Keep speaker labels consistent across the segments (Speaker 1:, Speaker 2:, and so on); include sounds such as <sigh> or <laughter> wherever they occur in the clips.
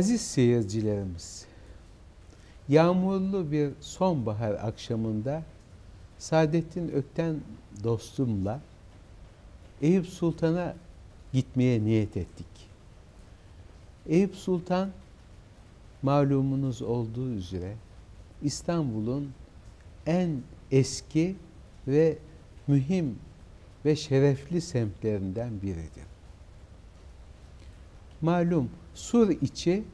Speaker 1: Aziz seyircilerimiz, yağmurlu bir sonbahar akşamında Saadettin Ökten dostumla Eyüp Sultan'a gitmeye niyet ettik. Eyüp Sultan malumunuz olduğu üzere İstanbul'un en eski ve mühim ve şerefli semtlerinden biridir. Malum Sur içi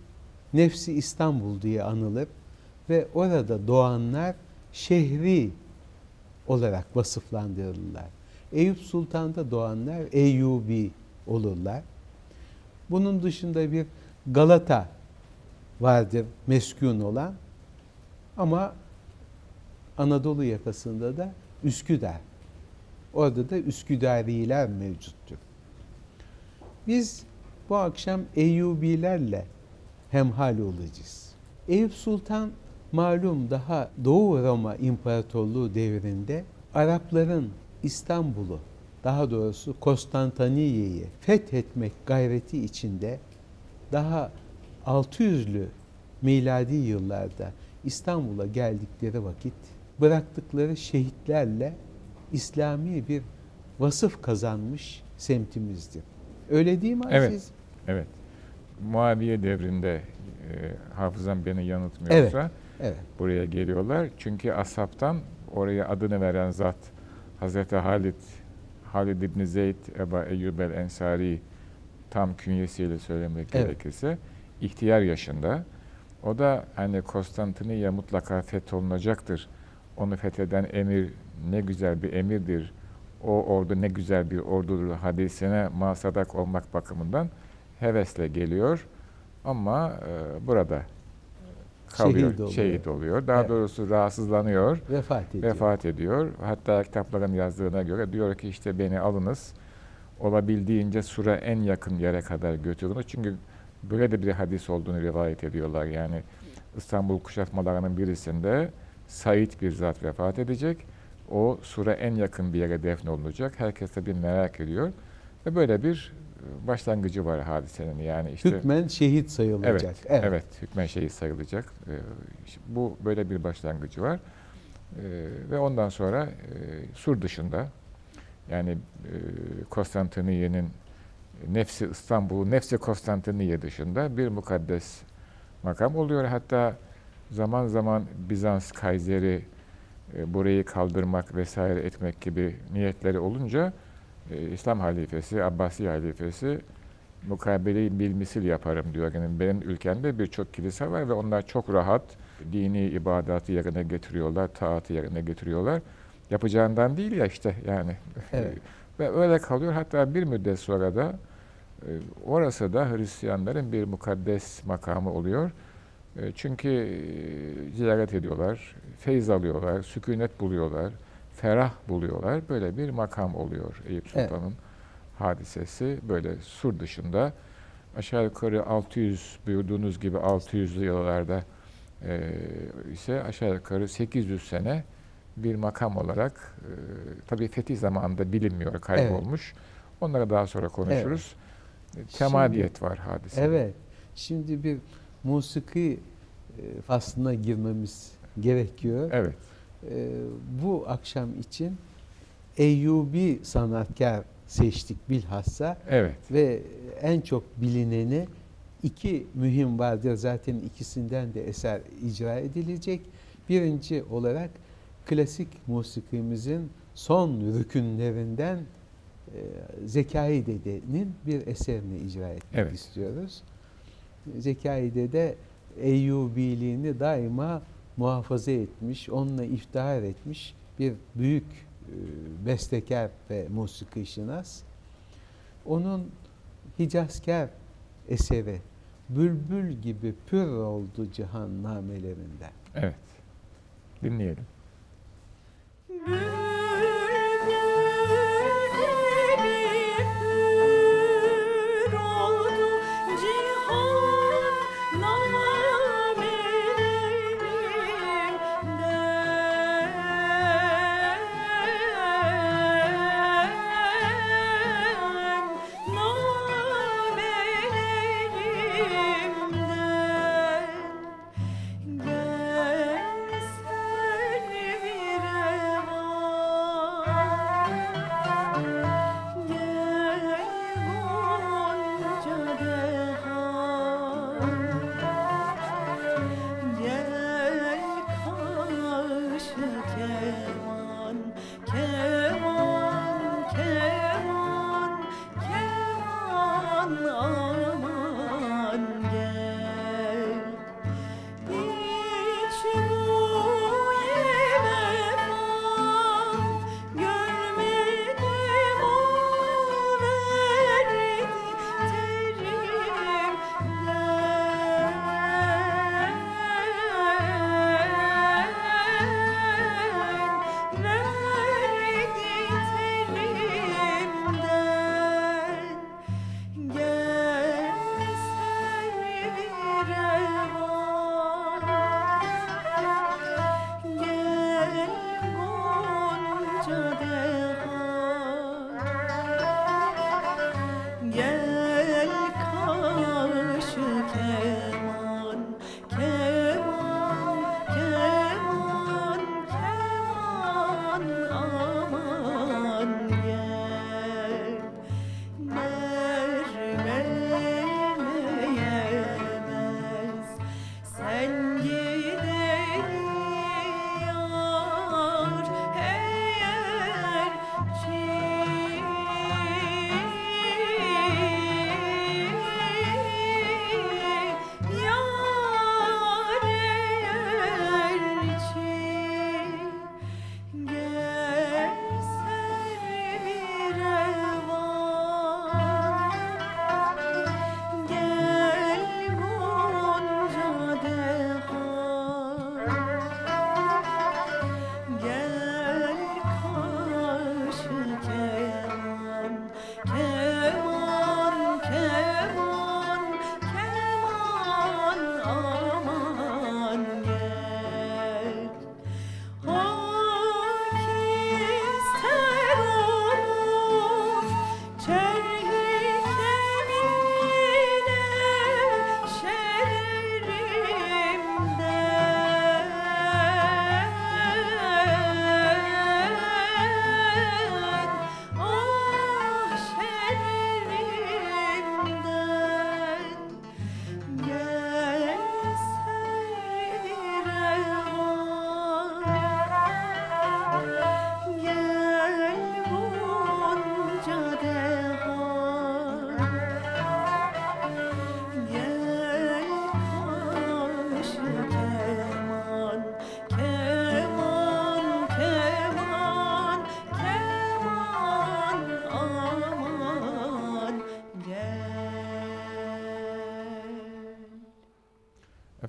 Speaker 1: Nefsi İstanbul diye anılır ve orada doğanlar şehri olarak vasıflandırılırlar. Eyüp Sultan'da doğanlar Eyyubi olurlar. Bunun dışında bir Galata vardır meskun olan ama Anadolu yakasında da Üsküdar. Orada da Üsküdariler mevcuttur. Biz bu akşam Eyyubilerle hemhal olacağız. Eyüp Sultan malum daha Doğu Roma İmparatorluğu devrinde Arapların İstanbul'u daha doğrusu Konstantiniye'yi fethetmek gayreti içinde daha 600'lü miladi yıllarda İstanbul'a geldikleri vakit bıraktıkları şehitlerle İslami bir vasıf kazanmış semtimizdir. Öyle değil mi Aziz?
Speaker 2: Evet. Muaviye devrinde e, hafızam beni yanıltmıyorsa
Speaker 1: Evet, evet.
Speaker 2: buraya geliyorlar. Çünkü Asap'tan oraya adını veren zat Hazreti Halid Halid İbn Zeyd Eba Eyyub el Ensari tam künyesiyle söylemek
Speaker 1: Evet.
Speaker 2: gerekirse ihtiyar yaşında. O da hani Konstantiniye mutlaka fetholunacaktır. Onu fetheden emir ne güzel bir emirdir. O ordu ne güzel bir ordudur hadisine masadak olmak bakımından hevesle geliyor. Ama e, burada kalıyor,
Speaker 1: Şehit
Speaker 2: şehit
Speaker 1: oluyor.
Speaker 2: oluyor. Daha
Speaker 1: Evet.
Speaker 2: doğrusu rahatsızlanıyor
Speaker 1: Vefat ediyor.
Speaker 2: vefat ediyor. Hatta kitapların yazdığına göre diyor ki işte beni alınız. Olabildiğince sura en yakın yere kadar götürünüz. Çünkü böyle de bir hadis olduğunu rivayet ediyorlar. Yani İstanbul kuşatmalarının birisinde Said bir zat vefat edecek. O sura en yakın bir yere defnolunacak. Herkes de bir merak ediyor. Ve böyle bir başlangıcı var hadisenin. Yani işte
Speaker 1: Hükmen şehit sayılacak.
Speaker 2: Evet, evet. hükmen şehit sayılacak. Ee, bu böyle bir başlangıcı var. Ee, ve ondan sonra e, Sur dışında yani e, Konstantiniye'nin nefsi İstanbul'u, nefsi Konstantiniye dışında bir mukaddes makam oluyor. Hatta zaman zaman Bizans Kayseri e, burayı kaldırmak vesaire etmek gibi niyetleri olunca e, İslam halifesi, Abbasi halifesi mukabeleyi bilmisil yaparım diyor. Yani benim ülkemde birçok kilise var ve onlar çok rahat dini ibadatı yerine getiriyorlar, taatı yerine getiriyorlar. Yapacağından değil ya işte yani.
Speaker 1: Evet. <laughs>
Speaker 2: ve öyle kalıyor. Hatta bir müddet sonra da e, orası da Hristiyanların bir mukaddes makamı oluyor. E, Çünkü e, ziyaret ediyorlar, feyz alıyorlar, sükunet buluyorlar, ferah buluyorlar. Böyle bir makam oluyor Eyüp
Speaker 1: Evet.
Speaker 2: Sultan'ın hadisesi. Böyle sur dışında aşağı yukarı 600 buyurduğunuz gibi 600'lü yıllarda e, ise aşağı yukarı 800 sene bir makam olarak e, tabii fetih zamanında bilinmiyor, kaybolmuş. Onlara daha sonra konuşuruz. Temadiyet var hadise.
Speaker 1: Evet. Şimdi bir musiki e, faslına girmemiz gerekiyor.
Speaker 2: Evet.
Speaker 1: E, bu akşam için Eyyubi sanatkar seçtik bilhassa
Speaker 2: Evet.
Speaker 1: ve en çok bilineni iki mühim vardır. Zaten ikisinden de eser icra edilecek. Birinci olarak klasik musikimizin son rükünlerinden e, Zekai Dede'nin bir eserini icra etmek
Speaker 2: Evet.
Speaker 1: istiyoruz. Zekai Dede Eyyubiliğini daima muhafaza etmiş, onunla iftihar etmiş bir büyük e, bestekar ve musiki şinas. Onun Hicazkar eseri Bülbül gibi pür oldu cihan namelerinden.
Speaker 2: Evet. Dinleyelim.
Speaker 3: Bülbül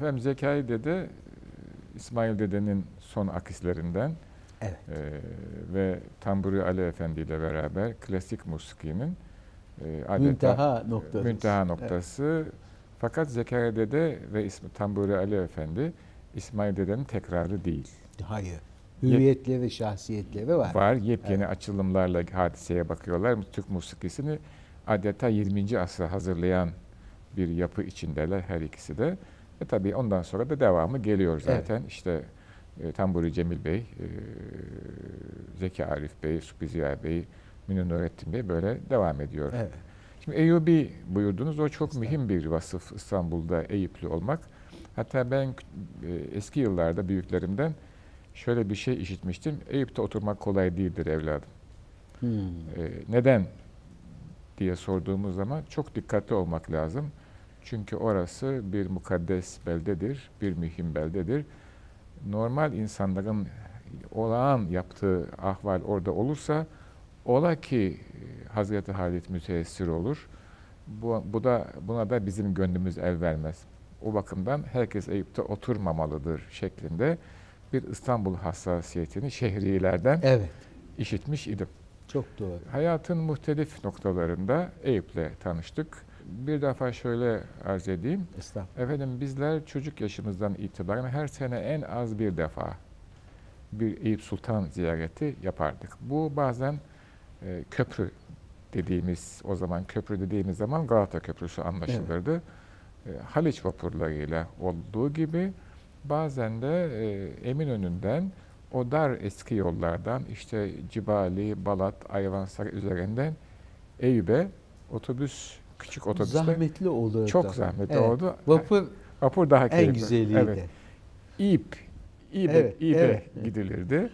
Speaker 2: Efendim Zekai Dede, İsmail Dede'nin son akislerinden
Speaker 1: Evet.
Speaker 2: e, ve Tamburi Ali Efendi ile beraber klasik musikinin e, adeta
Speaker 1: Münteha noktası.
Speaker 2: münteha noktası. Fakat Zekeriya Dede ve İsmi Tamburi Ali Efendi İsmail Dede'nin tekrarı değil.
Speaker 1: Hayır. Hüviyetleri, şahsiyetleri var.
Speaker 2: Var. Yepyeni açılımlarla hadiseye bakıyorlar. Türk musikisini adeta 20. asra hazırlayan bir yapı içindeler her ikisi de. Ve tabii ondan sonra da devamı geliyor zaten. İşte e, Tamburi Cemil Bey, e, Zeki Arif Bey, Supi Ziya Bey, Münir Nurettin Bey böyle devam ediyor.
Speaker 1: Evet.
Speaker 2: Şimdi Eyyubi buyurdunuz. O çok mühim bir vasıf İstanbul'da Eyüplü olmak. Hatta ben e, eski yıllarda büyüklerimden şöyle bir şey işitmiştim. Eyüp'te oturmak kolay değildir evladım.
Speaker 1: Hmm.
Speaker 2: E, neden diye sorduğumuz zaman çok dikkatli olmak lazım. Çünkü orası bir mukaddes beldedir, bir mühim beldedir. Normal insanların olağan yaptığı ahval orada olursa ola ki e, Hazreti Halit müteessir olur. Bu, bu da buna da bizim gönlümüz el vermez. O bakımdan herkes Eyüp'te oturmamalıdır şeklinde bir İstanbul hassasiyetini şehriyelerden
Speaker 1: Evet.
Speaker 2: işitmiş idim.
Speaker 1: Çok doğru.
Speaker 2: Hayatın muhtelif noktalarında Eyüp'le tanıştık. Bir defa şöyle arz edeyim. Efendim bizler çocuk yaşımızdan itibaren her sene en az bir defa bir Eyüp Sultan ziyareti yapardık. Bu bazen e, köprü dediğimiz, o zaman köprü dediğimiz zaman Galata Köprüsü anlaşılırdı. E, Haliç vapurlarıyla olduğu gibi bazen de e, Eminönü'nden o dar eski yollardan işte Cibali, Balat, Ayvansaray üzerinden Eyüp'e otobüs, küçük otobüsler
Speaker 1: Zahmetli olurdu.
Speaker 2: çok zahmetli
Speaker 1: Evet.
Speaker 2: oldu.
Speaker 1: Vapur
Speaker 2: Vapur daha
Speaker 1: en
Speaker 2: keyifli.
Speaker 1: güzeliydi.
Speaker 2: Evet. İp, İbe,
Speaker 1: Evet,
Speaker 2: İbe
Speaker 1: evet.
Speaker 2: gidilirdi.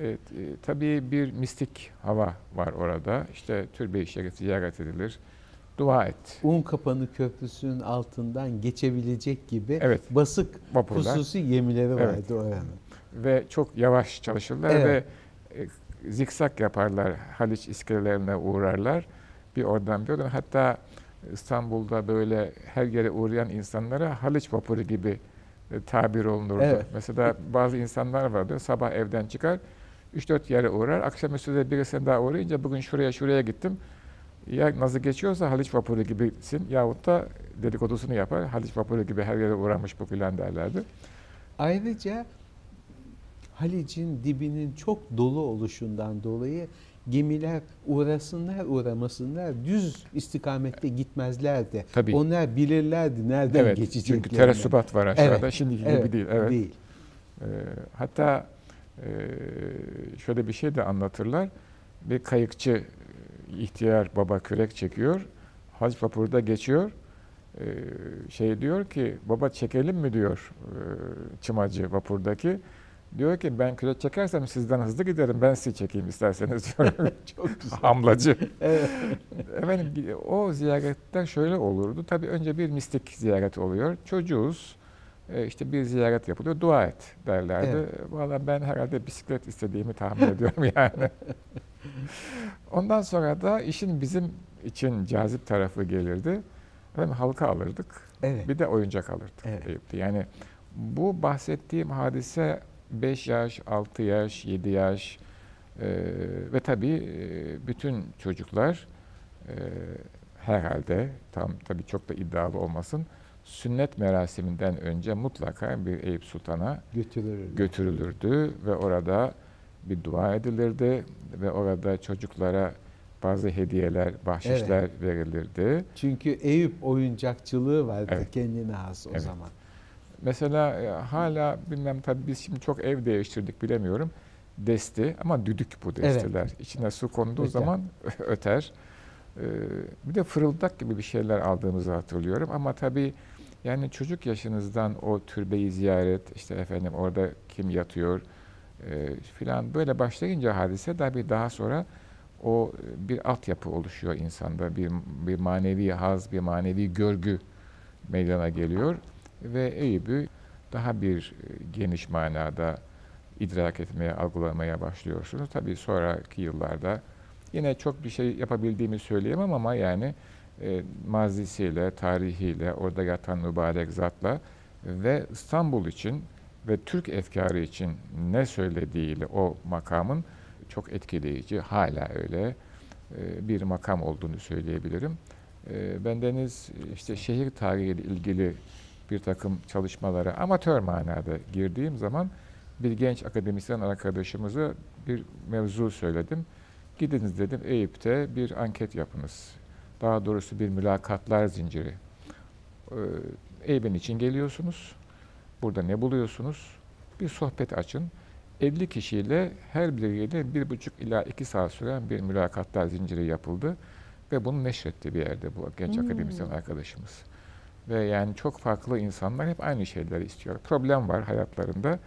Speaker 2: Evet, e, tabii bir mistik hava var orada. İşte Türbe-i Şerif ziyaret edilir. Dua et.
Speaker 1: Unkapanı Köprüsü'nün altından geçebilecek gibi
Speaker 2: Evet,
Speaker 1: basık
Speaker 2: vapurlar.
Speaker 1: hususi gemileri vardı
Speaker 2: Evet.
Speaker 1: oranın.
Speaker 2: Ve çok yavaş çalışırlar
Speaker 1: Evet.
Speaker 2: ve e, zikzak yaparlar. Haliç iskelelerine uğrarlar. Bir oradan bir oradan. Hatta İstanbul'da böyle her yere uğrayan insanlara Haliç vapuru gibi e, tabir olunurdu.
Speaker 1: Evet.
Speaker 2: Mesela bazı insanlar vardı. Sabah evden çıkar, 3-4 yere uğrar. Akşamüstü de birisine daha uğrayınca bugün şuraya şuraya gittim. Ya nasıl geçiyorsa Haliç vapuru gibisin yahut da dedikodusunu yapar. Haliç vapuru gibi her yere uğramış bu filan derlerdi.
Speaker 1: Ayrıca Halic'in dibinin çok dolu oluşundan dolayı gemiler uğrasınlar uğramasınlar düz istikamette gitmezlerdi.
Speaker 2: Tabii.
Speaker 1: Onlar bilirlerdi nereden
Speaker 2: evet,
Speaker 1: geçeceklerini.
Speaker 2: çünkü teresubat var aşağıda.
Speaker 1: Evet,
Speaker 2: Şimdiki
Speaker 1: Evet,
Speaker 2: gibi değil. Evet.
Speaker 1: değil.
Speaker 2: Ee, hatta e, şöyle bir şey de anlatırlar. Bir kayıkçı e, ihtiyar baba kürek çekiyor. Hac vapurda geçiyor. Ee, şey diyor ki baba çekelim mi diyor e, çımacı vapurdaki. Diyor ki ben kürek çekersem sizden hızlı giderim. Ben sizi çekeyim isterseniz <laughs> diyor.
Speaker 1: Çok güzel.
Speaker 2: Hamlacı.
Speaker 1: Evet.
Speaker 2: Efendim o ziyaretler şöyle olurdu. Tabii önce bir mistik ziyaret oluyor. Çocuğuz. e, işte bir ziyaret yapılıyor. Dua et derlerdi.
Speaker 1: Evet.
Speaker 2: Valla ben herhalde bisiklet istediğimi tahmin ediyorum <laughs> yani. Ondan sonra da işin bizim için cazip tarafı gelirdi. Efendim halka alırdık.
Speaker 1: Evet.
Speaker 2: Bir de oyuncak alırdık
Speaker 1: Evet.
Speaker 2: Yani bu bahsettiğim hadise 5 yaş, 6 yaş, 7 yaş e, ve tabii bütün çocuklar e, herhalde tam tabii çok da iddialı olmasın sünnet merasiminden önce mutlaka bir Eyüp Sultan'a
Speaker 1: Götürür.
Speaker 2: götürülürdü ve orada bir dua edilirdi ve orada çocuklara bazı hediyeler, bahşişler verilirdi.
Speaker 1: Çünkü Eyüp oyuncakçılığı vardı
Speaker 2: Evet.
Speaker 1: kendine has o
Speaker 2: Evet.
Speaker 1: zaman.
Speaker 2: Mesela e, hala bilmem tabii biz şimdi çok ev değiştirdik bilemiyorum. Desti ama düdük bu destiler. İçine su konduğu
Speaker 1: Öter.
Speaker 2: zaman <laughs> öter. Ee, bir de fırıldak gibi bir şeyler aldığımızı hatırlıyorum ama tabii yani çocuk yaşınızdan o türbeyi ziyaret işte efendim orada kim yatıyor e, filan böyle başlayınca hadise tabii daha sonra o e, bir altyapı oluşuyor insanda bir bir manevi haz bir manevi görgü meydana geliyor ve Eyüp'ü daha bir e, geniş manada idrak etmeye, algılamaya başlıyorsunuz. Tabii sonraki yıllarda yine çok bir şey yapabildiğimi söyleyemem ama yani e, mazisiyle, tarihiyle, orada yatan mübarek zatla ve İstanbul için ve Türk efkarı için ne söylediğiyle o makamın çok etkileyici, hala öyle e, bir makam olduğunu söyleyebilirim. E, Bendeniz işte şehir tarihiyle ilgili bir takım çalışmalara amatör manada girdiğim zaman bir genç akademisyen arkadaşımıza bir mevzu söyledim. Gidiniz dedim Eyüp'te bir anket yapınız. Daha doğrusu bir mülakatlar zinciri. Ee, Eyüp'ün için geliyorsunuz. Burada ne buluyorsunuz? Bir sohbet açın. 50 kişiyle her biriyle bir buçuk ila iki saat süren bir mülakatlar zinciri yapıldı. Ve bunu neşretti bir yerde bu genç
Speaker 1: Hmm.
Speaker 2: akademisyen arkadaşımız. Ve yani çok farklı insanlar hep aynı şeyleri istiyor. Problem var hayatlarında.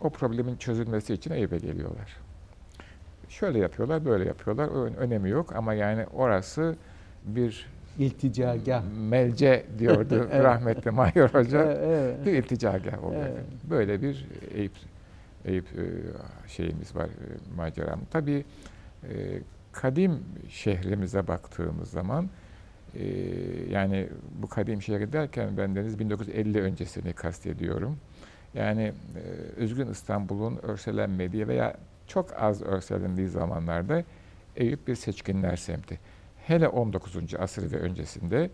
Speaker 2: O problemin çözülmesi için Eyüp'e geliyorlar. Şöyle yapıyorlar, böyle yapıyorlar. Ön- önemi yok ama yani orası bir
Speaker 1: İlticagah.
Speaker 2: melce diyordu <laughs>
Speaker 1: Evet.
Speaker 2: rahmetli Mahir Hoca.
Speaker 1: Evet.
Speaker 2: Bir ilticagah oluyor.
Speaker 1: Evet.
Speaker 2: Böyle bir Eyüp, Eyüp e, şeyimiz var, e, maceram. Tabii e, kadim şehrimize baktığımız zaman e, yani bu kadim şehri derken bendeniz 1950 öncesini kastediyorum. Yani e, Özgün İstanbul'un örselenmediği veya çok az örselendiği zamanlarda Eyüp bir seçkinler semti. Hele 19. asır ve öncesinde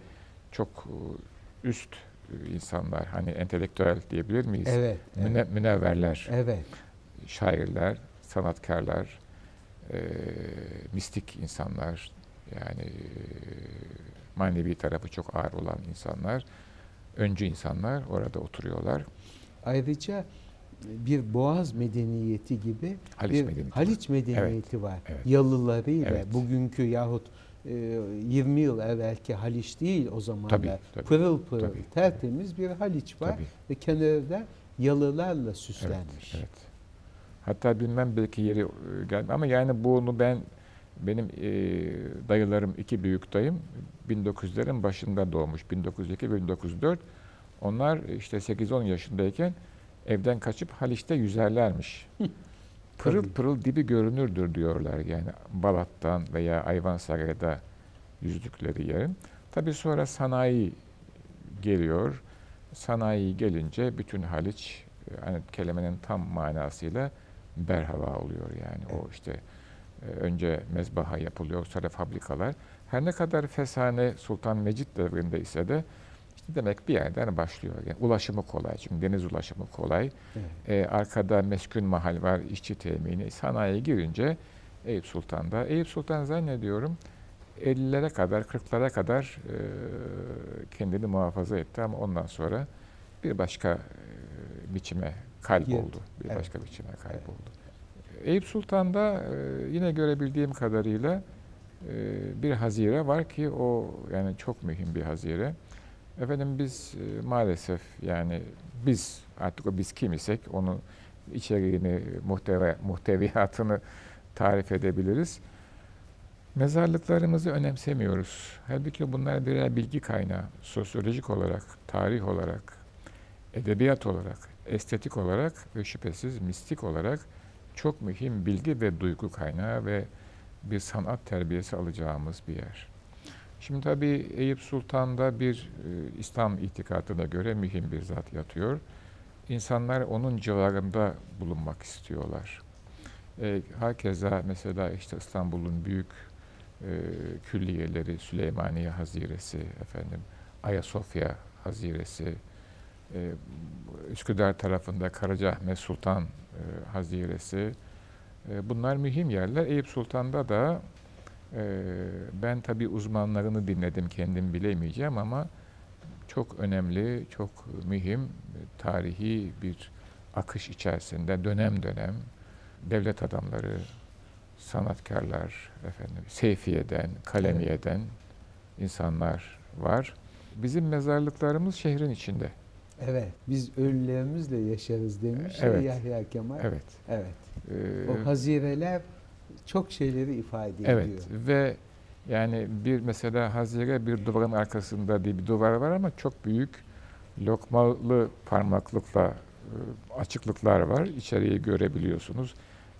Speaker 2: çok e, üst e, insanlar, hani entelektüel diyebilir miyiz?
Speaker 1: Evet.
Speaker 2: Müne-
Speaker 1: Evet.
Speaker 2: münevverler,
Speaker 1: evet.
Speaker 2: şairler, sanatkarlar, e, mistik insanlar, yani e, manevi tarafı çok ağır olan insanlar, öncü insanlar orada oturuyorlar.
Speaker 1: Ayrıca bir Boğaz medeniyeti gibi
Speaker 2: Haliç
Speaker 1: bir
Speaker 2: medeniyeti
Speaker 1: Haliç medeniyeti var.
Speaker 2: evet.
Speaker 1: Yalılarıyla
Speaker 2: Evet.
Speaker 1: bugünkü yahut e, 20 yıl evvelki Haliç değil o zamanlar.
Speaker 2: Tabii, tabii.
Speaker 1: Pırıl pırıl,
Speaker 2: Tabii.
Speaker 1: tertemiz bir Haliç var
Speaker 2: Tabii.
Speaker 1: ve kenarda yalılarla
Speaker 2: Evet,
Speaker 1: süslenmiş.
Speaker 2: evet. Hatta bilmem belki yeri e, gelme ama yani bunu ben benim e, dayılarım iki büyük dayım 1900'lerin başında doğmuş 1902 1904 onlar işte 8-10 yaşındayken evden kaçıp Haliç'te yüzerlermiş. <laughs> pırıl pırıl dibi görünürdür diyorlar yani Balat'tan veya Ayvansaray'da yüzdükleri yerin. Tabii sonra sanayi geliyor. Sanayi gelince bütün Haliç e, hani kelimenin tam manasıyla berhava oluyor yani. O işte e, önce mezbaha yapılıyor, sonra fabrikalar. Her ne kadar Fesane Sultan Mecit devrinde ise de işte demek bir yerden başlıyor. Yani ulaşımı kolay çünkü deniz ulaşımı kolay.
Speaker 1: Evet.
Speaker 2: E, arkada meskun mahal var, işçi temini. Sanayiye girince Eyüp Sultan'da. Eyüp Sultan zannediyorum 50'lere kadar, 40'lara kadar e, kendini muhafaza etti ama ondan sonra bir başka e, biçime kayboldu. Bir
Speaker 1: Evet.
Speaker 2: başka biçime kayboldu. Eyüp Sultan'da e, yine görebildiğim kadarıyla e, bir hazire var ki o yani çok mühim bir hazire. Efendim biz e, maalesef yani biz artık o biz kim isek onun içeriğini, muhteve, muhteviyatını tarif edebiliriz. Mezarlıklarımızı önemsemiyoruz. Halbuki bunlar birer bilgi kaynağı. Sosyolojik olarak, tarih olarak, edebiyat olarak, estetik olarak ve şüphesiz mistik olarak çok mühim bilgi ve duygu kaynağı ve bir sanat terbiyesi alacağımız bir yer. Şimdi tabii Eyüp Sultan'da bir e, İslam itikadına göre mühim bir zat yatıyor. İnsanlar onun civarında bulunmak istiyorlar. E, herkese mesela işte İstanbul'un büyük e, külliyeleri, Süleymaniye Haziresi, efendim Ayasofya Haziresi, e, Üsküdar tarafında Karacaahmet Sultan e, Haziresi, e, bunlar mühim yerler. Eyüp Sultan'da da e, ben tabii uzmanlarını dinledim, kendim bilemeyeceğim ama çok önemli, çok mühim e, tarihi bir akış içerisinde dönem dönem devlet adamları, sanatkarlar, efendim Seyfiye'den, Kalemiye'den insanlar var. Bizim mezarlıklarımız şehrin içinde.
Speaker 1: Evet. Biz ölülerimizle yaşarız demiş ya
Speaker 2: Evet.
Speaker 1: Yahya Kemal.
Speaker 2: Evet.
Speaker 1: Evet.
Speaker 2: Ee,
Speaker 1: O hazireler çok şeyleri ifade ediyor.
Speaker 2: Evet ve yani bir mesela hazire bir duvarın arkasında diye bir duvar var ama çok büyük lokmalı parmaklıkla e, açıklıklar var. İçeriği görebiliyorsunuz.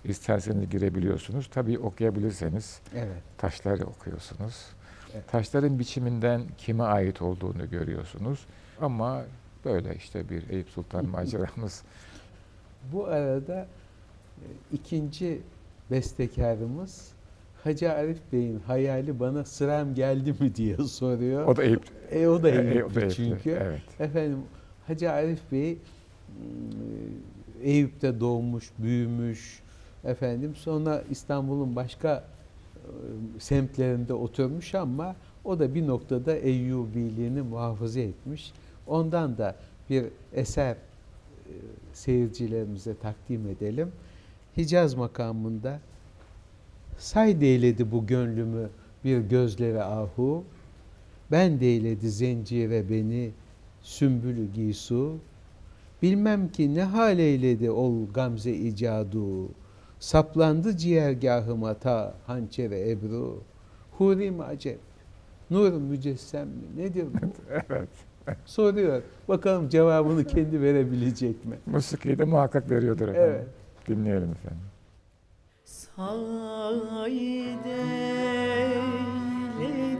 Speaker 2: İsterseniz girebiliyorsunuz. Tabii okuyabilirseniz
Speaker 1: Evet.
Speaker 2: taşları okuyorsunuz.
Speaker 1: Evet.
Speaker 2: Taşların biçiminden kime ait olduğunu görüyorsunuz. Ama Böyle işte bir Eyüp Sultan <laughs> maceramız.
Speaker 1: Bu arada e, ikinci bestekarımız Hacı Arif Bey'in hayali bana sıram geldi mi diye <laughs> soruyor.
Speaker 2: O da Eyüp.
Speaker 1: E, o da
Speaker 2: E,
Speaker 1: Eyüplü
Speaker 2: o da Eyüplü,
Speaker 1: çünkü.
Speaker 2: Evet.
Speaker 1: Efendim Hacı Arif Bey m, Eyüp'te doğmuş, büyümüş. Efendim sonra İstanbul'un başka e, semtlerinde oturmuş ama o da bir noktada Eyyubiliğini muhafaza etmiş. Ondan da bir eser e, seyircilerimize takdim edelim. Hicaz makamında say deyledi bu gönlümü bir gözlere ahu. Ben deyledi zencire beni sümbülü giysu. Bilmem ki ne hal eyledi ol gamze icadu. Saplandı ciğergahıma ta hançere ebru. Hurim acep. Nur mücessem mi? Nedir bu? <laughs>
Speaker 2: evet. <laughs>
Speaker 1: Soruyor. Bakalım cevabını kendi verebilecek mi?
Speaker 2: Musikiyi de muhakkak veriyordur efendim.
Speaker 1: Evet.
Speaker 2: Dinleyelim efendim.
Speaker 3: Saydeyledi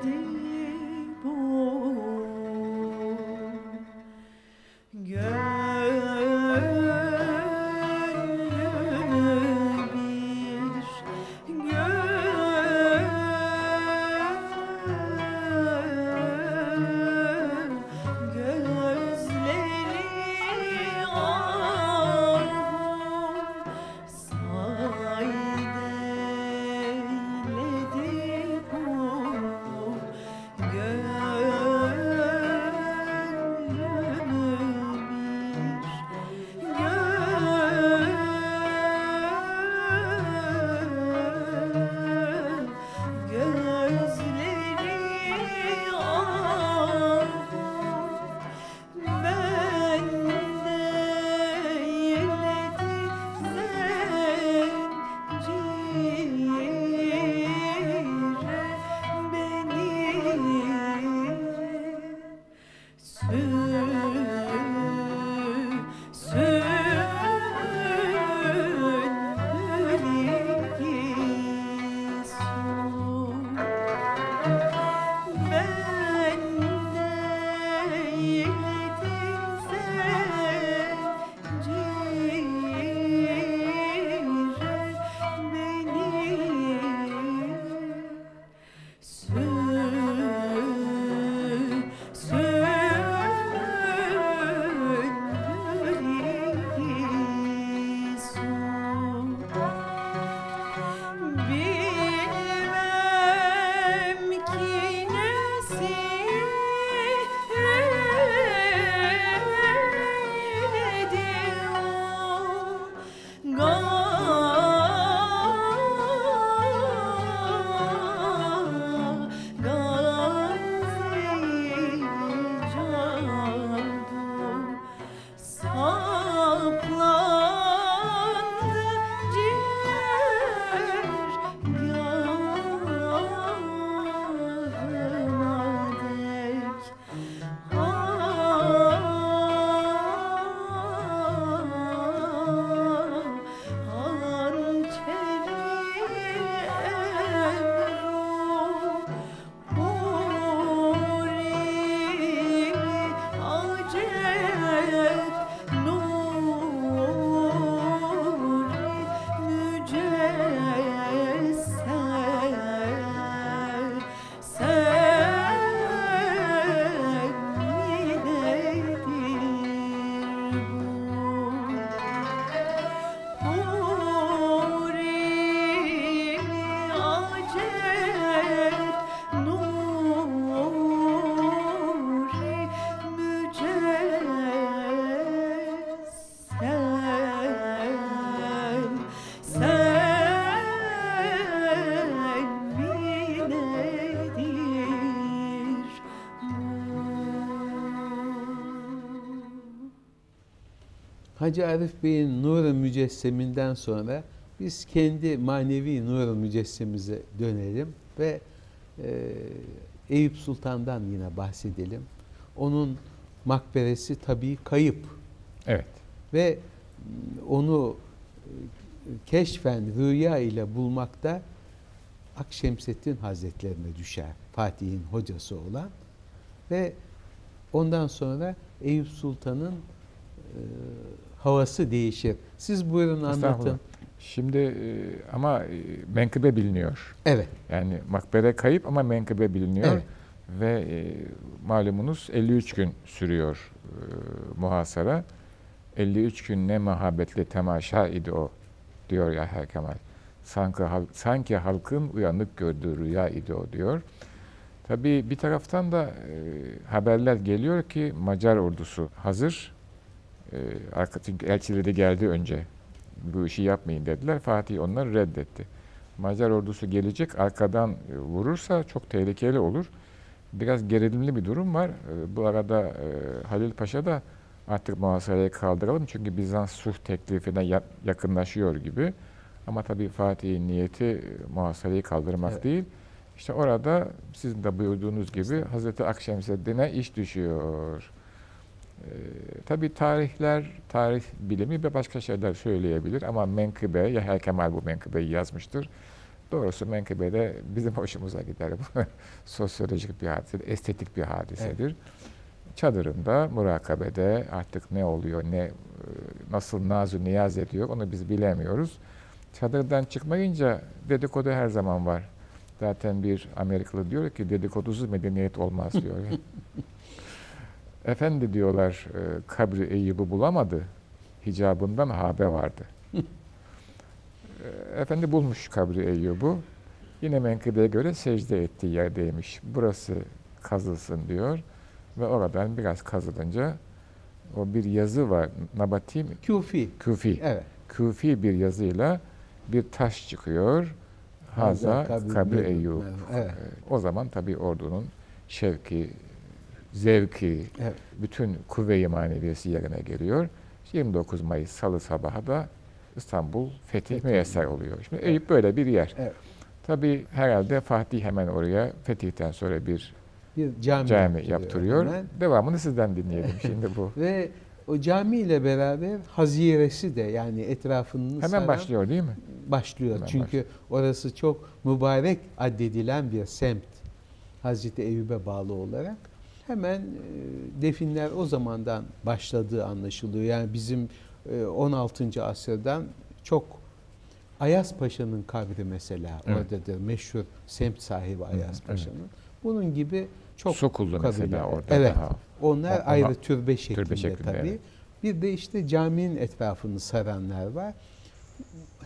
Speaker 1: Hacı Arif Bey'in Nur-u Mücesseminden sonra biz kendi manevi Nur-u Mücessemize dönelim ve e, Eyüp Sultan'dan yine bahsedelim. Onun makberesi tabii kayıp
Speaker 2: Evet.
Speaker 1: ve onu e, keşfen rüya ile bulmakta Akşemseddin Hazretlerine düşer. Fatih'in hocası olan ve ondan sonra Eyüp Sultan'ın e, havası değişir. Siz buyurun anlatın.
Speaker 2: Şimdi e, ama e, menkıbe biliniyor.
Speaker 1: Evet.
Speaker 2: Yani makbere kayıp ama menkıbe biliniyor.
Speaker 1: Evet.
Speaker 2: Ve e, malumunuz 53 gün sürüyor muhasara. 53 gün ne muhabbetli temaşa idi o diyor Yahya Kemal. Sanki, hal- sanki halkın uyanık gördüğü rüya idi o diyor. Tabii bir taraftan da haberler geliyor ki Macar ordusu hazır. E, arka, çünkü elçileri geldi önce. Bu işi yapmayın dediler. Fatih onları reddetti. Macar ordusu gelecek arkadan e, vurursa çok tehlikeli olur. Biraz gerilimli bir durum var. E, Bu arada e, Halil Paşa da artık muhasarayı kaldıralım çünkü Bizans sulh teklifine ya- yakınlaşıyor gibi. Ama tabii Fatih'in niyeti e, muhasarayı kaldırmak
Speaker 1: Evet.
Speaker 2: değil. İşte orada sizin de buyurduğunuz gibi Hazreti Akşemseddin'e iş düşüyor. Ee, tabii tarihler, tarih bilimi ve başka şeyler söyleyebilir ama menkıbe, Yahya Kemal bu menkıbeyi yazmıştır. Doğrusu menkıbe de bizim hoşumuza gider. Bu <laughs> sosyolojik bir hadisedir, estetik bir hadisedir. Çadırında, murakabede artık ne oluyor, ne e, nasıl nazu niyaz ediyor onu biz bilemiyoruz. Çadırdan çıkmayınca dedikodu her zaman var. Zaten bir Amerikalı diyor ki dedikodusuz medeniyet olmaz diyor. <laughs> Efendi diyorlar e, kabri Eyyub'u bulamadı. Hicabından haber vardı. E, Efendi bulmuş kabri Eyyub'u. Yine menkıbeye göre secde ettiği yerdeymiş. Burası kazılsın diyor. Ve oradan biraz kazılınca o bir yazı var. Nabati mi?
Speaker 1: Kufi.
Speaker 2: Küfi.
Speaker 1: Evet.
Speaker 2: Küfi bir yazıyla bir taş çıkıyor. Haza
Speaker 1: kabri
Speaker 2: kabri
Speaker 1: Eyyub.
Speaker 2: Eyyub.
Speaker 1: Evet.
Speaker 2: E, O zaman tabii ordunun şevki, zevki,
Speaker 1: Evet.
Speaker 2: bütün kuvve-i maneviyesi yerine geliyor. 29 Mayıs Salı sabahı da İstanbul fethi
Speaker 1: Fethi.
Speaker 2: müyesser oluyor. Şimdi Eyüp böyle bir yer.
Speaker 1: Evet.
Speaker 2: Tabii herhalde Fatih hemen oraya fetihten sonra bir
Speaker 1: Bir cami,
Speaker 2: cami yaptırıyor.
Speaker 1: hemen.
Speaker 2: Devamını sizden dinleyelim şimdi bu. <laughs>
Speaker 1: Ve o cami ile beraber haziresi de yani etrafını
Speaker 2: Hemen
Speaker 1: saran
Speaker 2: başlıyor değil mi?
Speaker 1: başlıyor.
Speaker 2: Hemen
Speaker 1: Çünkü orası çok mübarek addedilen bir semt. Hazreti Eyüp'e bağlı olarak. Hemen e, definler o zamandan başladığı anlaşılıyor. Yani bizim e, 16. asırdan çok Ayas Paşa'nın kabri mesela
Speaker 2: Evet.
Speaker 1: oradadır. Meşhur semt sahibi Ayas
Speaker 2: evet.
Speaker 1: Paşa'nın. Bunun gibi çok
Speaker 2: Sokullu
Speaker 1: kabile.
Speaker 2: mesela orada
Speaker 1: Evet.
Speaker 2: daha.
Speaker 1: onlar
Speaker 2: Ama-
Speaker 1: ayrı türbe şeklinde,
Speaker 2: şeklinde,
Speaker 1: tabii.
Speaker 2: evet.
Speaker 1: Bir de işte caminin etrafını saranlar var.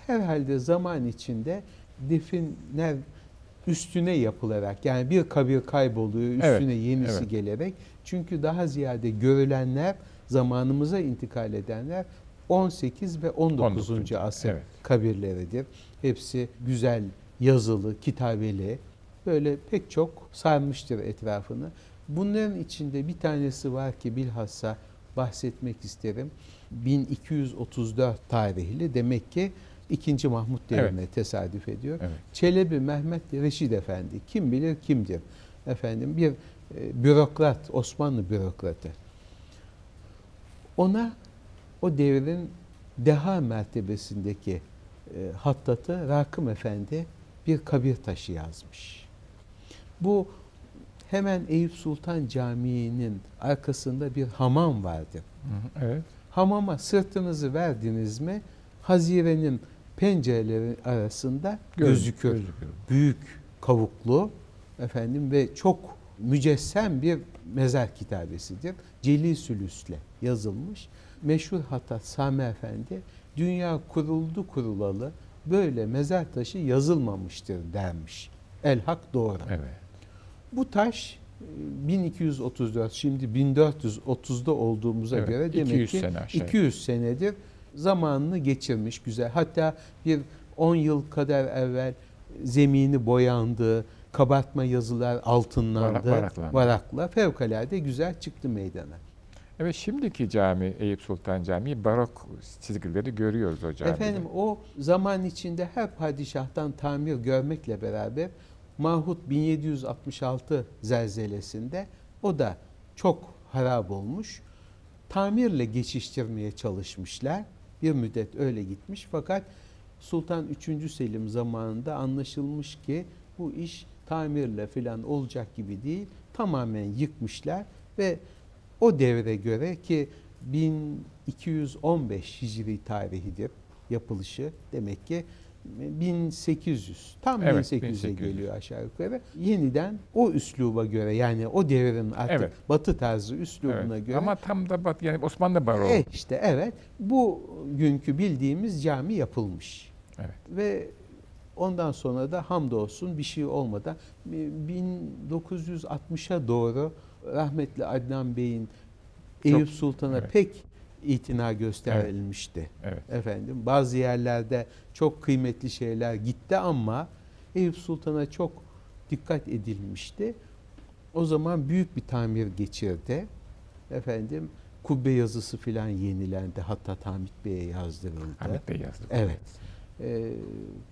Speaker 1: Herhalde zaman içinde definler üstüne yapılarak yani bir kabir kayboluyor üstüne
Speaker 2: Evet,
Speaker 1: yenisi
Speaker 2: evet.
Speaker 1: gelerek çünkü daha ziyade görülenler zamanımıza intikal edenler 18 ve 19.
Speaker 2: 19.
Speaker 1: asır
Speaker 2: Evet.
Speaker 1: kabirleridir. Hepsi güzel yazılı, kitabeli böyle pek çok sarmıştır etrafını. Bunların içinde bir tanesi var ki bilhassa bahsetmek isterim. 1234 tarihli demek ki 2. Mahmut devrine tesadüf ediyor.
Speaker 2: Evet.
Speaker 1: Çelebi Mehmet Reşid Efendi kim bilir kimdir? Efendim bir e, bürokrat, Osmanlı bürokratı. Ona o devrin deha mertebesindeki e, hattatı Rakım Efendi bir kabir taşı yazmış. Bu hemen Eyüp Sultan Camii'nin arkasında bir hamam
Speaker 2: hı, Evet.
Speaker 1: Hamama sırtınızı verdiniz mi hazirenin pencereleri arasında gözükür.
Speaker 2: Gözükür.
Speaker 1: Büyük kavuklu efendim ve çok mücessem bir mezar kitabesidir. Celil Sülüs'le yazılmış. Meşhur Hattat Sami Efendi dünya kuruldu kurulalı böyle mezar taşı yazılmamıştır dermiş. El hak doğru.
Speaker 2: Evet.
Speaker 1: Bu taş e, 1234 şimdi 1430'da olduğumuza
Speaker 2: Evet,
Speaker 1: göre demek
Speaker 2: 200
Speaker 1: ki
Speaker 2: sene aşağı.
Speaker 1: 200 senedir zamanını geçirmiş güzel. Hatta bir 10 yıl kadar evvel zemini boyandı, kabartma yazılar altınlandı,
Speaker 2: Varak-
Speaker 1: varakla fevkalade güzel çıktı meydana.
Speaker 2: Evet şimdiki cami Eyüp Sultan Camii barok çizgileri görüyoruz o camide.
Speaker 1: Efendim o zaman içinde her padişahtan tamir görmekle beraber Mahut 1766 zelzelesinde o da çok harap olmuş. Tamirle geçiştirmeye çalışmışlar. Bir müddet öyle gitmiş fakat Sultan 3. Selim zamanında anlaşılmış ki bu iş tamirle filan olacak gibi değil. Tamamen yıkmışlar ve o devre göre ki 1215 Hicri tarihidir yapılışı demek ki 1800 tam
Speaker 2: Evet,
Speaker 1: 1800'e
Speaker 2: 1800.
Speaker 1: geliyor aşağı yukarı. Yeniden o üsluba göre yani o devrin artık
Speaker 2: Evet.
Speaker 1: batı tarzı üslubuna
Speaker 2: Evet.
Speaker 1: göre
Speaker 2: Ama tam da bat, yani Osmanlı Baroğu.
Speaker 1: e işte evet bu günkü bildiğimiz cami yapılmış.
Speaker 2: Evet.
Speaker 1: Ve ondan sonra da hamdolsun bir şey olmadan 1960'a doğru rahmetli Adnan Bey'in Eyüp Sultan'a
Speaker 2: evet.
Speaker 1: pek itina gösterilmişti.
Speaker 2: Evet.
Speaker 1: Efendim bazı yerlerde çok kıymetli şeyler gitti ama Eyüp Sultan'a çok dikkat edilmişti. O zaman büyük bir tamir geçirdi. Efendim kubbe yazısı filan yenilendi. Hatta Hamit Bey'e yazdırıldı.
Speaker 2: Ahmet Bey yazdı.
Speaker 1: Evet. Ee,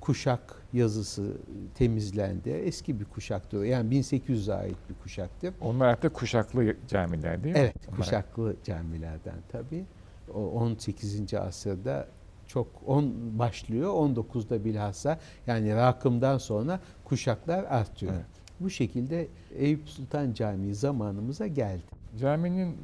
Speaker 1: kuşak yazısı temizlendi. Eski bir kuşaktır. Yani 1800'e ait bir kuşaktır.
Speaker 2: Onlar artık kuşaklı camiler değil mi?
Speaker 1: Evet,
Speaker 2: Onlar-
Speaker 1: kuşaklı camilerden tabii. O 18. asırda çok 10 başlıyor. 19'da bilhassa yani rakımdan sonra kuşaklar artıyor.
Speaker 2: Evet.
Speaker 1: Bu şekilde Eyüp Sultan Camii zamanımıza geldi.
Speaker 2: Caminin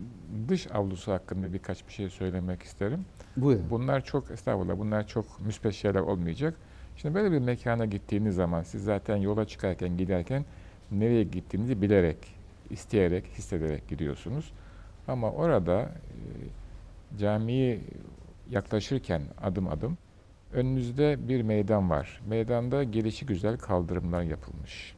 Speaker 2: dış avlusu hakkında birkaç bir şey söylemek isterim.
Speaker 1: Buyurun.
Speaker 2: Bunlar çok estağfurullah bunlar çok müspet şeyler olmayacak. Şimdi böyle bir mekana gittiğiniz zaman siz zaten yola çıkarken giderken nereye gittiğinizi bilerek, isteyerek, hissederek gidiyorsunuz. Ama orada e, camiye yaklaşırken adım adım önünüzde bir meydan var. Meydanda gelişi güzel kaldırımlar yapılmış.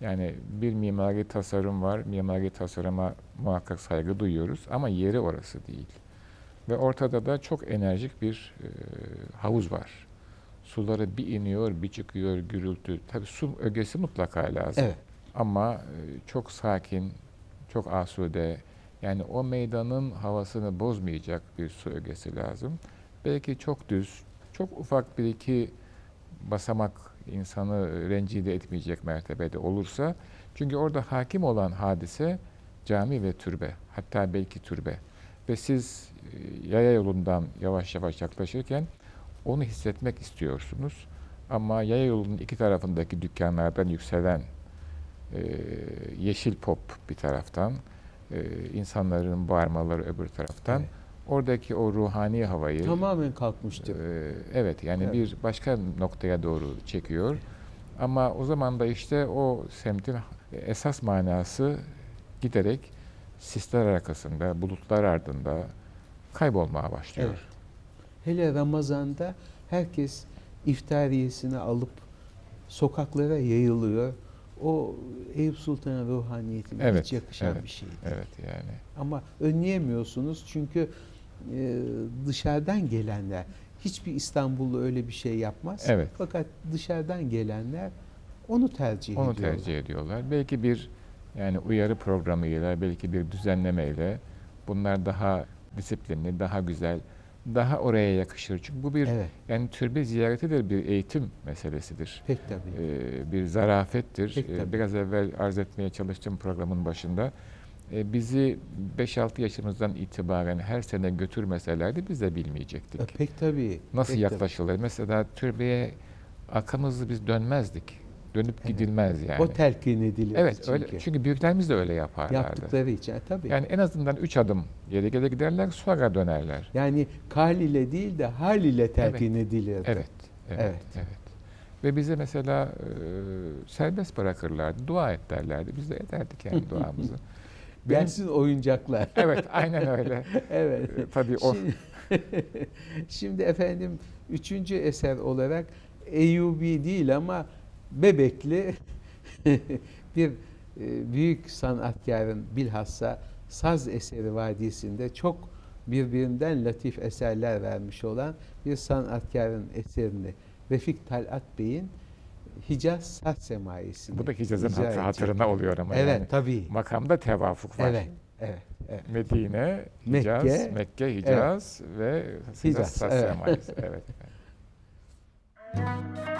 Speaker 2: Yani bir mimari tasarım var. Mimari tasarıma muhakkak saygı duyuyoruz ama yeri orası değil. Ve ortada da çok enerjik bir e, havuz var. Suları bir iniyor, bir çıkıyor, gürültü. Tabii su ögesi mutlaka lazım.
Speaker 1: Evet.
Speaker 2: Ama e, çok sakin, çok asude. Yani o meydanın havasını bozmayacak bir su ögesi lazım. Belki çok düz, çok ufak bir iki basamak insanı rencide etmeyecek mertebede olursa. Çünkü orada hakim olan hadise cami ve türbe. Hatta belki türbe. Ve siz e, yaya yolundan yavaş yavaş yaklaşırken onu hissetmek istiyorsunuz. Ama yaya yolunun iki tarafındaki dükkanlardan yükselen e, yeşil pop bir taraftan, e, insanların bağırmaları öbür taraftan,
Speaker 1: Evet.
Speaker 2: oradaki o ruhani havayı
Speaker 1: Tamamen kalkmıştır.
Speaker 2: ee, evet yani
Speaker 1: Evet.
Speaker 2: bir başka noktaya doğru çekiyor. Ama o zaman da işte o semtin esas manası giderek sisler arkasında, bulutlar ardında kaybolmaya başlıyor.
Speaker 1: Evet. Hele Ramazan'da herkes iftariyesini alıp sokaklara yayılıyor. O Eyüp Sultan'ın ruhaniyetine
Speaker 2: Evet,
Speaker 1: hiç yakışan
Speaker 2: evet,
Speaker 1: bir şey. değil.
Speaker 2: Evet yani.
Speaker 1: Ama önleyemiyorsunuz çünkü e, dışarıdan gelenler hiçbir İstanbullu öyle bir şey yapmaz.
Speaker 2: Evet.
Speaker 1: Fakat dışarıdan gelenler onu tercih
Speaker 2: Onu
Speaker 1: ediyorlar.
Speaker 2: tercih ediyorlar. Belki bir yani uyarı programıyla, belki bir düzenlemeyle bunlar daha disiplinli, daha güzel, daha oraya yakışır. Çünkü bu bir
Speaker 1: Evet,
Speaker 2: yani türbe ziyaretidir, bir eğitim meselesidir.
Speaker 1: pek tabii.
Speaker 2: e, bir zarafettir.
Speaker 1: Pek
Speaker 2: E,
Speaker 1: tabii.
Speaker 2: Biraz evvel arz etmeye çalıştığım programın başında e, bizi 5-6 yaşımızdan itibaren her sene götürmeselerdi biz de bilmeyecektik.
Speaker 1: E, Pek tabii.
Speaker 2: Nasıl
Speaker 1: pek tabii.
Speaker 2: yaklaşılır? Mesela türbeye arkamızı biz dönmezdik. Dönüp
Speaker 1: Evet.
Speaker 2: gidilmez yani.
Speaker 1: O telkin edilir
Speaker 2: evet
Speaker 1: çünkü.
Speaker 2: öyle. Çünkü büyüklerimiz de öyle yaparlardı.
Speaker 1: Yaptıkları için. E, tabii.
Speaker 2: Yani en azından 3 adım geri geri giderler sonra dönerler.
Speaker 1: Yani kal ile değil de hal ile telkin edilir.
Speaker 2: Evet. Evet.
Speaker 1: Evet.
Speaker 2: evet. Ve bize mesela e, serbest bırakırlardı. Dua et derlerdi. Biz de ederdik yani <laughs> duamızı. Benim-
Speaker 1: Gelsin oyuncaklar.
Speaker 2: evet, aynen öyle. <laughs>
Speaker 1: evet.
Speaker 2: E, Tabii o
Speaker 1: Şimdi, <laughs> şimdi efendim üçüncü eser olarak Eyyubi değil ama Bebekli <laughs> bir e, büyük sanatkarın bilhassa saz eseri vadisinde çok birbirinden latif eserler vermiş olan bir sanatkarın eserini Refik Talat Bey'in Hicaz Saz Semaisi'ni
Speaker 2: bu da Hicaz'ın
Speaker 1: icra
Speaker 2: hat-
Speaker 1: edecek.
Speaker 2: hatırına oluyor ama
Speaker 1: Evet
Speaker 2: yani.
Speaker 1: tabii.
Speaker 2: Makamda tevafuk var.
Speaker 1: Evet. Evet. evet.
Speaker 2: Medine, Hicaz,
Speaker 1: Mekke,
Speaker 2: Mekke, Hicaz ve
Speaker 1: Hicaz,
Speaker 2: Hicaz Saz
Speaker 1: evet.
Speaker 2: Semayesi. Evet. <laughs>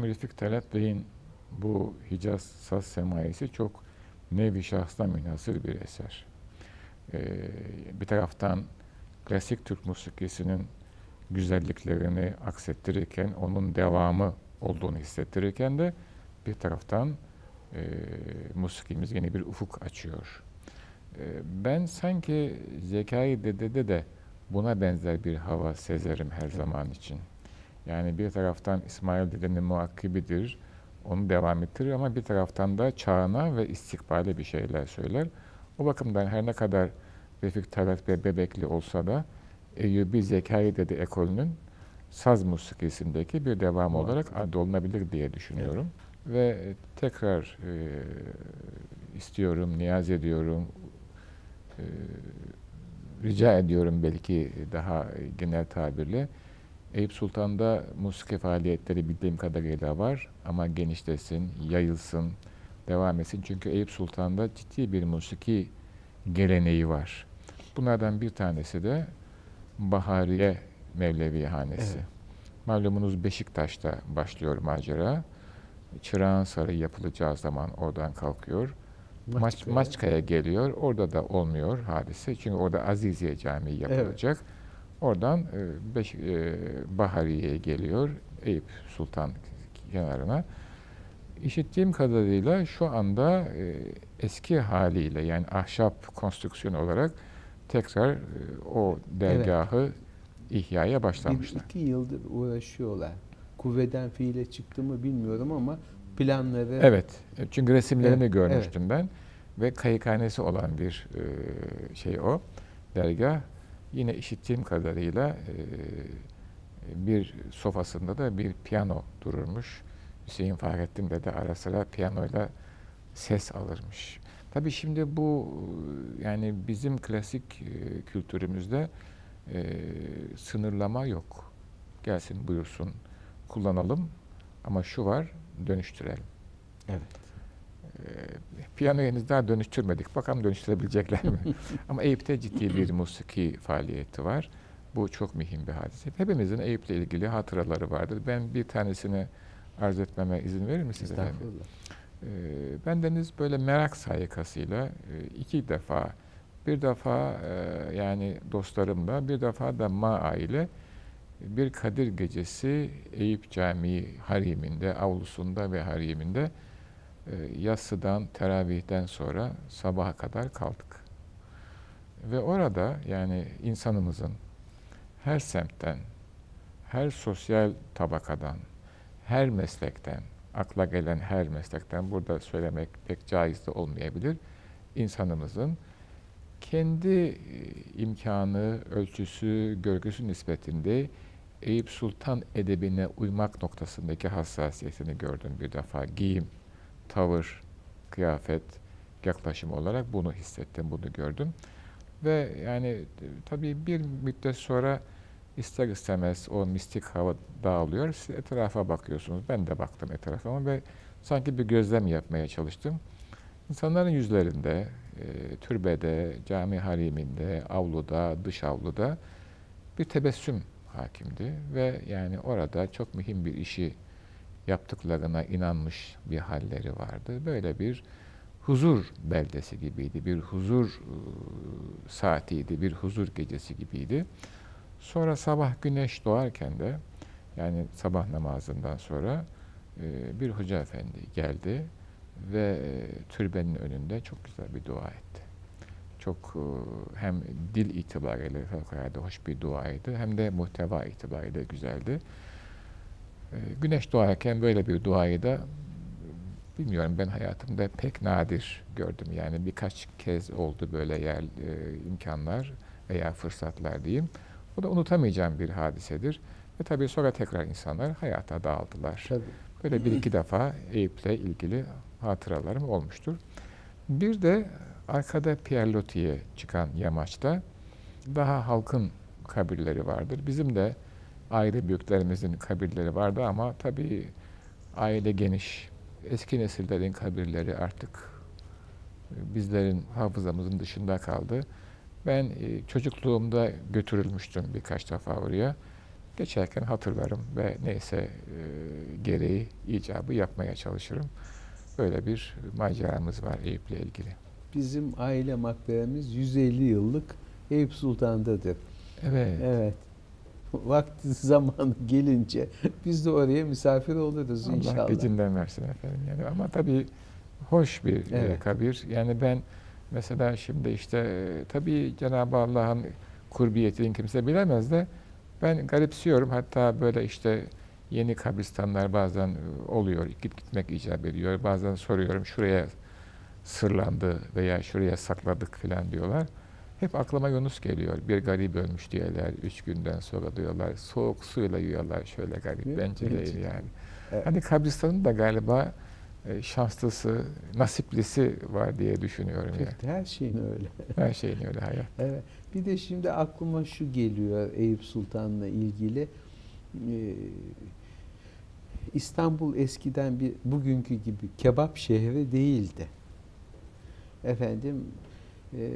Speaker 2: Efendim Rifik Talat Bey'in bu Hicaz Saz Semayesi çok nevi şahsına münhasır bir eser. Ee, bir taraftan klasik Türk musikisinin güzelliklerini aksettirirken, onun devamı olduğunu hissettirirken de bir taraftan e, musikimiz yeni bir ufuk açıyor. E, ben sanki Zekai Dede'de de buna benzer bir hava sezerim her zaman için. Yani bir taraftan İsmail Dede'nin muakkibidir, onu devam ettirir ama bir taraftan da çağına ve istikbale bir şeyler söyler. O bakımdan her ne kadar Refik Talat ve Bebekli olsa da Eyyubi Zekai Dede ekolünün saz musikisindeki bir devam olarak adolunabilir diye düşünüyorum. Ve tekrar e, istiyorum, niyaz ediyorum, e, rica ediyorum belki daha genel tabirle. Eyüp Sultan'da musiki faaliyetleri bildiğim kadarıyla var ama genişlesin, yayılsın, devam etsin. Çünkü Eyüp Sultan'da ciddi bir musiki geleneği var. Bunlardan bir tanesi de Bahariye Mevlevi Hanesi.
Speaker 1: Evet.
Speaker 2: Malumunuz Beşiktaş'ta başlıyor macera. Çırağan Sarayı yapılacağı zaman oradan kalkıyor. Maç,
Speaker 1: Maçka'ya.
Speaker 2: Geliyor. Orada da olmuyor hadise. Çünkü orada Aziziye Camii yapılacak. Oradan e, Beş, e, Bahariye'ye geliyor. Eyüp Sultan kenarına. İşittiğim kadarıyla şu anda e, eski haliyle yani ahşap konstrüksiyon olarak tekrar o dergahı ihyaya
Speaker 1: Bir
Speaker 2: başlamışlar.
Speaker 1: iki yıldır uğraşıyorlar. Kuvveden fiile çıktı mı bilmiyorum ama planları
Speaker 2: Evet. Çünkü resimlerini
Speaker 1: Evet,
Speaker 2: görmüştüm ben ve kayıkhanesi olan bir şey o dergah. Yine işittiğim kadarıyla bir sofasında da bir piyano dururmuş. Hüseyin Fahrettin de de ara sıra piyanoyla ses alırmış. Tabii şimdi bu yani bizim klasik kültürümüzde sınırlama yok. Gelsin buyursun kullanalım ama şu var dönüştürelim.
Speaker 1: Evet.
Speaker 2: Ee, piyano henüz daha dönüştürmedik. Bakalım dönüştürebilecekler mi? <laughs> Ama Eyüp'te ciddi bir musiki faaliyeti var. Bu çok mühim bir hadise. Hepimizin Eyüp'le ilgili hatıraları vardır. Ben bir tanesini arz etmeme izin verir misiniz efendim?
Speaker 1: Estağfurullah.
Speaker 2: Ee, ben deniz böyle merak sayıkasıyla e, iki defa, bir defa e, yani dostlarımla, bir defa da Ma ile bir Kadir gecesi Eyüp Camii hariminde, avlusunda ve hariminde yatsıdan, teravihten sonra sabaha kadar kaldık. Ve orada yani insanımızın her semtten, her sosyal tabakadan, her meslekten, akla gelen her meslekten burada söylemek pek caiz de olmayabilir. İnsanımızın kendi e, imkanı, ölçüsü, görgüsü nispetinde Eyüp Sultan edebine uymak noktasındaki hassasiyetini gördüm bir defa. Giyim, tavır, kıyafet, yaklaşım olarak bunu hissettim, bunu gördüm. Ve yani e, tabii bir müddet sonra ister istemez o mistik hava dağılıyor. Siz etrafa bakıyorsunuz. Ben de baktım etrafıma ve sanki bir gözlem yapmaya çalıştım. İnsanların yüzlerinde, e, türbede, cami hariminde, avluda, dış avluda bir tebessüm hakimdi ve yani orada çok mühim bir işi yaptıklarına inanmış bir halleri vardı. Böyle bir huzur beldesi gibiydi, bir huzur e, saatiydi, bir huzur gecesi gibiydi. Sonra sabah güneş doğarken de yani sabah namazından sonra e, bir hoca efendi geldi ve e, türbenin önünde çok güzel bir dua etti. Çok hem dil itibariyle fevkalade hoş bir duaydı hem de muhteva itibariyle güzeldi. E, güneş doğarken böyle bir duayı da bilmiyorum ben hayatımda pek nadir gördüm. Yani birkaç kez oldu böyle yer e, imkanlar veya fırsatlar diyeyim. Bu da unutamayacağım bir hadisedir. Ve tabii sonra tekrar insanlar hayata dağıldılar.
Speaker 1: Tabii.
Speaker 2: Böyle bir iki defa Eyüp'le ilgili hatıralarım olmuştur. Bir de arkada Pierlotti'ye çıkan yamaçta daha halkın kabirleri vardır. Bizim de aile büyüklerimizin kabirleri vardı ama tabii aile geniş. Eski nesillerin kabirleri artık e, bizlerin hafızamızın dışında kaldı. Ben e, çocukluğumda götürülmüştüm birkaç defa oraya. Geçerken hatırlarım ve neyse e, gereği icabı yapmaya çalışırım. Böyle bir maceramız var Eyüp'le ilgili.
Speaker 1: Bizim aile makberemiz 150 yıllık Eyüp Sultan'dadır.
Speaker 2: Evet.
Speaker 1: Evet. <laughs> Vakti zamanı gelince biz de oraya misafir oluruz
Speaker 2: Allah
Speaker 1: inşallah.
Speaker 2: gecinden versin efendim. Yani ama tabii hoş bir e,
Speaker 1: Evet.
Speaker 2: kabir. Yani ben mesela şimdi işte e, tabii Cenab-ı Allah'ın kurbiyetini kimse bilemez de ben garipsiyorum. Hatta böyle işte yeni kabristanlar bazen e, oluyor. Git gitmek icap ediyor. Bazen soruyorum şuraya sırlandı veya şuraya sakladık falan diyorlar. Hep aklıma Yunus geliyor. Bir garip ölmüş diyorlar. Üç günden sonra diyorlar. Soğuk suyla yiyorlar. Şöyle garip.
Speaker 1: Değil mi?
Speaker 2: Bence değil
Speaker 1: Gerçekten.
Speaker 2: yani.
Speaker 1: Evet.
Speaker 2: Hani kabristanın da galiba e, şanslısı, nasiplisi var diye düşünüyorum.
Speaker 1: Peki, Her şeyin öyle.
Speaker 2: Her şeyin öyle hayat. <laughs>
Speaker 1: Evet. Bir de şimdi aklıma şu geliyor Eyüp Sultan'la ilgili. Ee, İstanbul eskiden bir bugünkü gibi kebap şehri değildi. Efendim e,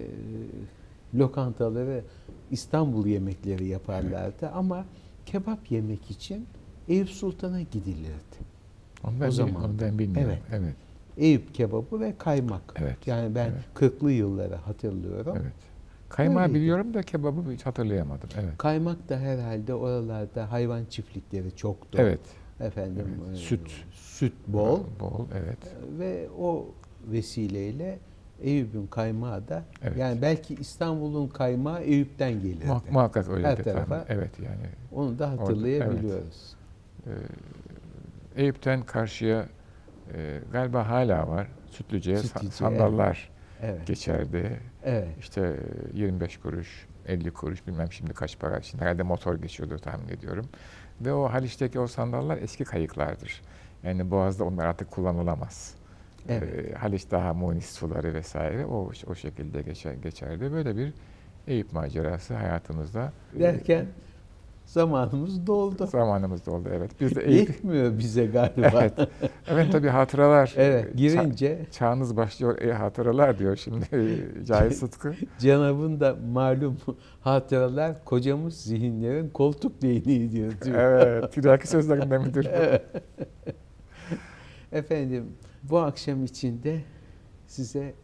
Speaker 1: lokantaları İstanbul yemekleri yaparlardı ama kebap yemek için Eyüp Sultan'a gidilirdi.
Speaker 2: Onu ben,
Speaker 1: O zaman.
Speaker 2: onu ben bilmiyorum.
Speaker 1: Evet.
Speaker 2: Evet.
Speaker 1: Eyüp kebabı ve kaymak.
Speaker 2: Evet.
Speaker 1: Yani ben
Speaker 2: Evet.
Speaker 1: 40'lı yılları hatırlıyorum.
Speaker 2: Evet. Kaymağı
Speaker 1: Öyleydi.
Speaker 2: biliyorum da kebabı hiç hatırlayamadım. Evet.
Speaker 1: Kaymak da herhalde oralarda hayvan çiftlikleri çoktu.
Speaker 2: Evet.
Speaker 1: Efendim
Speaker 2: Evet.
Speaker 1: e,
Speaker 2: Süt.
Speaker 1: süt bol
Speaker 2: Bol, evet.
Speaker 1: ve o vesileyle Eyüp'ün kaymağı da
Speaker 2: Evet.
Speaker 1: yani belki İstanbul'un kaymağı Eyüp'ten gelirdi.
Speaker 2: Muhak- muhakkak öyle
Speaker 1: Her tarafa-
Speaker 2: tahmin- Evet yani.
Speaker 1: Onu da hatırlayabiliyoruz.
Speaker 2: Ee, Eyüp'ten karşıya e, galiba hala var. Sütlüce'ye
Speaker 1: Sütlüce,
Speaker 2: sandallar
Speaker 1: Evet.
Speaker 2: geçerdi.
Speaker 1: Evet.
Speaker 2: İşte e, 25 kuruş, 50 kuruş bilmem şimdi kaç para. Şimdi herhalde motor geçiyordur tahmin ediyorum. Ve o Haliç'teki o sandallar eski kayıklardır. Yani Boğaz'da onlar artık kullanılamaz.
Speaker 1: Evet.
Speaker 2: Ee, Haliç daha munis suları vesaire o o şekilde geçer geçerdi. Böyle bir Eyüp macerası hayatımızda e,
Speaker 1: Derken zamanımız doldu.
Speaker 2: zamanımız oldu evet. Biz de <laughs> Eyüp
Speaker 1: Yetmiyor bize galiba. <laughs>
Speaker 2: Evet. Evet tabii hatıralar.
Speaker 1: Evet,
Speaker 2: e, ça-
Speaker 1: girince
Speaker 2: çağınız başlıyor e hatıralar diyor şimdi Cahit Sıtkı.
Speaker 1: Cenab'ın da malum hatıralar kocamız zihinlerin koltuk değneği diyor. diyor.
Speaker 2: evet. Tiraki sözlerinde midir?
Speaker 1: Efendim bu akşam içinde size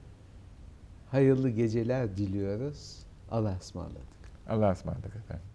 Speaker 1: hayırlı geceler diliyoruz. Allah'a ısmarladık.
Speaker 2: Allah'a ısmarladık efendim.